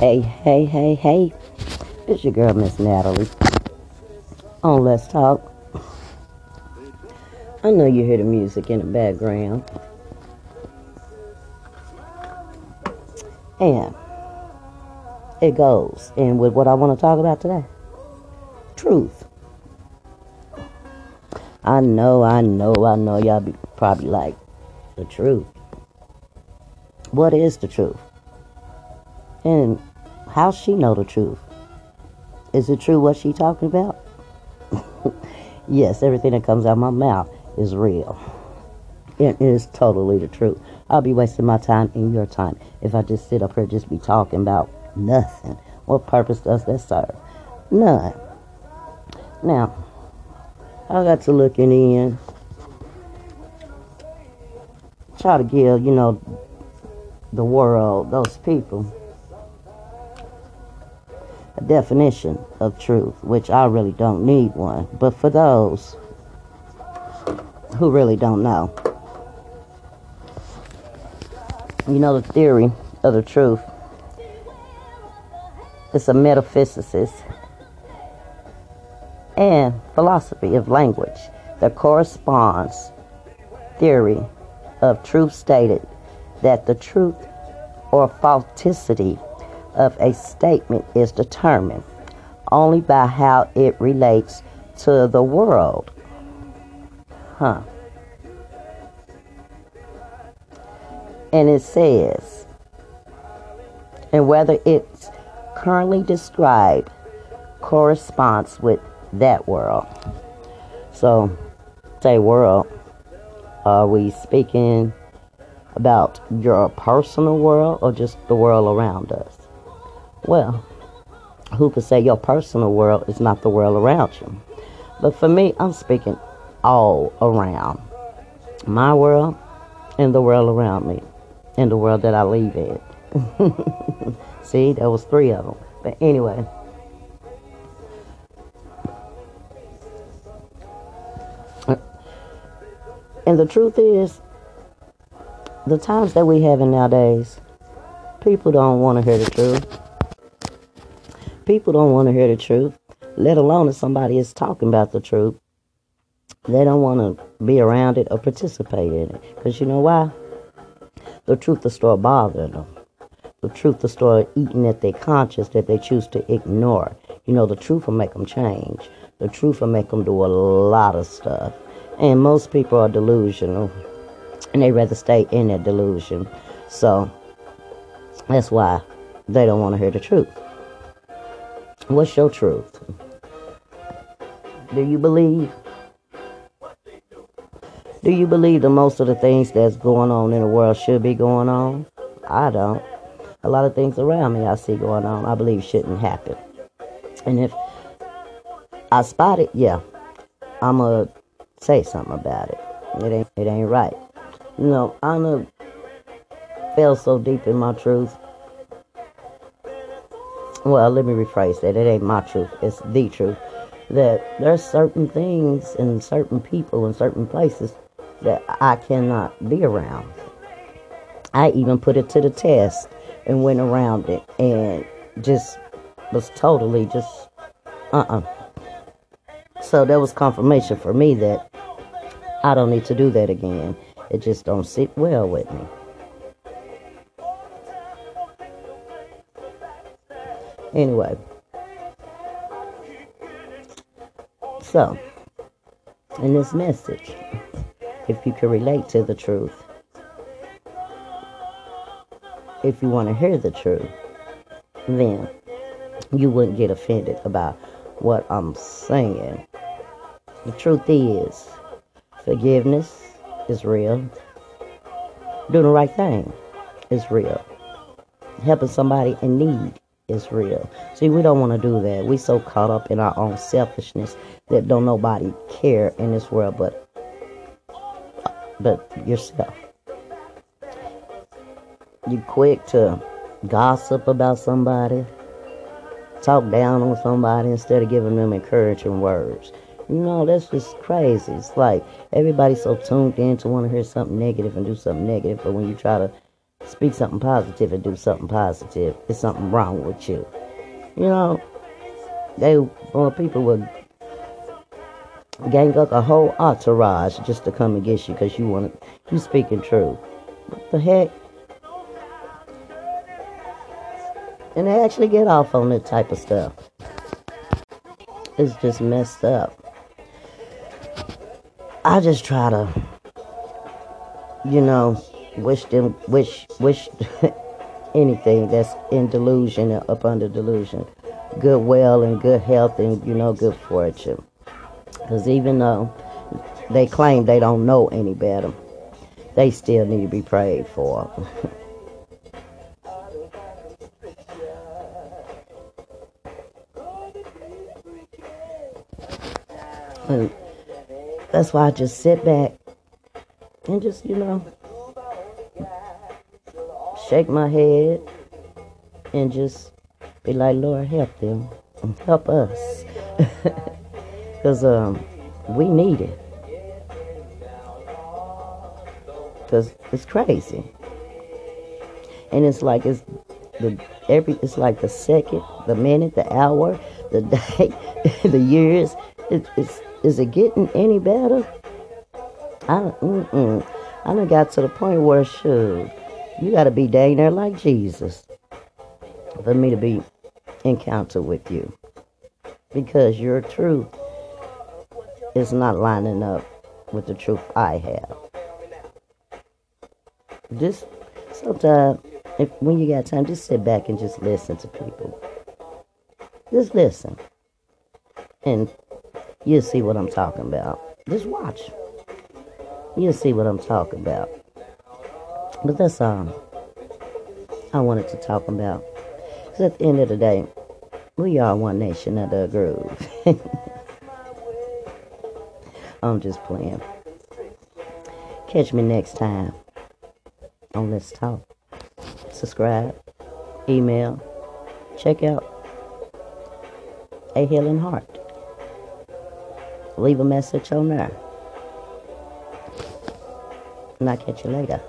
Hey, hey, hey, hey. It's your girl, Miss Natalie. On Let's Talk. I know you hear the music in the background. And it goes. And with what I want to talk about today truth. I know, I know, I know y'all be probably like, the truth. What is the truth? And how she know the truth? Is it true what she talking about? yes, everything that comes out of my mouth is real. It is totally the truth. I'll be wasting my time and your time if I just sit up here just be talking about nothing. What purpose does that serve? None. Now, I got to looking in, try to give, you know, the world, those people, definition of truth, which I really don't need one. But for those who really don't know, you know, the theory of the truth is a metaphysicist and philosophy of language that correspondence theory of truth stated that the truth or falsity of a statement is determined only by how it relates to the world. Huh. And it says, and whether it's currently described corresponds with that world. So, say world, are we speaking about your personal world or just the world around us? Well, who could say your personal world is not the world around you? But for me, I'm speaking all around my world and the world around me and the world that I live in. See, there was three of them. But anyway, And the truth is, the times that we have in nowadays, people don't want to hear the truth. People don't want to hear the truth, let alone if somebody is talking about the truth. They don't want to be around it or participate in it. Because you know why? The truth will start bothering them. The truth will start eating at their conscience that they choose to ignore. You know, the truth will make them change. The truth will make them do a lot of stuff. And most people are delusional. And they rather stay in that delusion. So that's why they don't want to hear the truth. What's your truth? Do you believe? Do you believe that most of the things that's going on in the world should be going on? I don't. A lot of things around me I see going on I believe shouldn't happen. And if I spot it, yeah, I'm going to say something about it. It ain't it ain't right. You know, I know fell so deep in my truth. Well, let me rephrase that. It ain't my truth. It's the truth. That there's certain things and certain people in certain places that I cannot be around. I even put it to the test and went around it and just was totally just uh-uh. So that was confirmation for me that I don't need to do that again. It just don't sit well with me. Anyway. So, in this message, if you can relate to the truth, if you want to hear the truth, then you wouldn't get offended about what I'm saying. The truth is, Forgiveness is real. Doing the right thing is real. Helping somebody in need is real. See, we don't want to do that. We so caught up in our own selfishness that don't nobody care in this world but but yourself. You quick to gossip about somebody, talk down on somebody instead of giving them encouraging words. You know, that's just crazy. It's like everybody's so tuned in to want to hear something negative and do something negative, but when you try to speak something positive and do something positive. There's something wrong with you. You know, they or people would gang up a whole entourage just to come and get you because you want to, you speaking truth. What the heck? And they actually get off on that type of stuff. It's just messed up. I just try to, you know, wish them, wish, wish anything that's in delusion or up under delusion, good well and good health and you know good fortune. Because even though they claim they don't know any better, they still need to be prayed for. that's why I just sit back and just, you know, shake my head and just be like, Lord, help them. Help us. Because um, we need it. Because it's crazy. And it's like it's the every it's like the second, the minute, the hour, the day, the years. It, it's is it getting any better? I mm-mm. I done got to the point where shoot, you got to be dang there like Jesus for me to be encounter with you, because your truth is not lining up with the truth I have. Just sometimes, if when you got time, just sit back and just listen to people. Just listen, and you'll see what I'm talking about. Just watch. You'll see what I'm talking about. But that's all I wanted to talk about. Because at the end of the day, we are one nation under groove. I'm just playing. Catch me next time on Let's Talk. Subscribe, email, check out A Healing Heart. Leave a message on there. And I'll catch you later.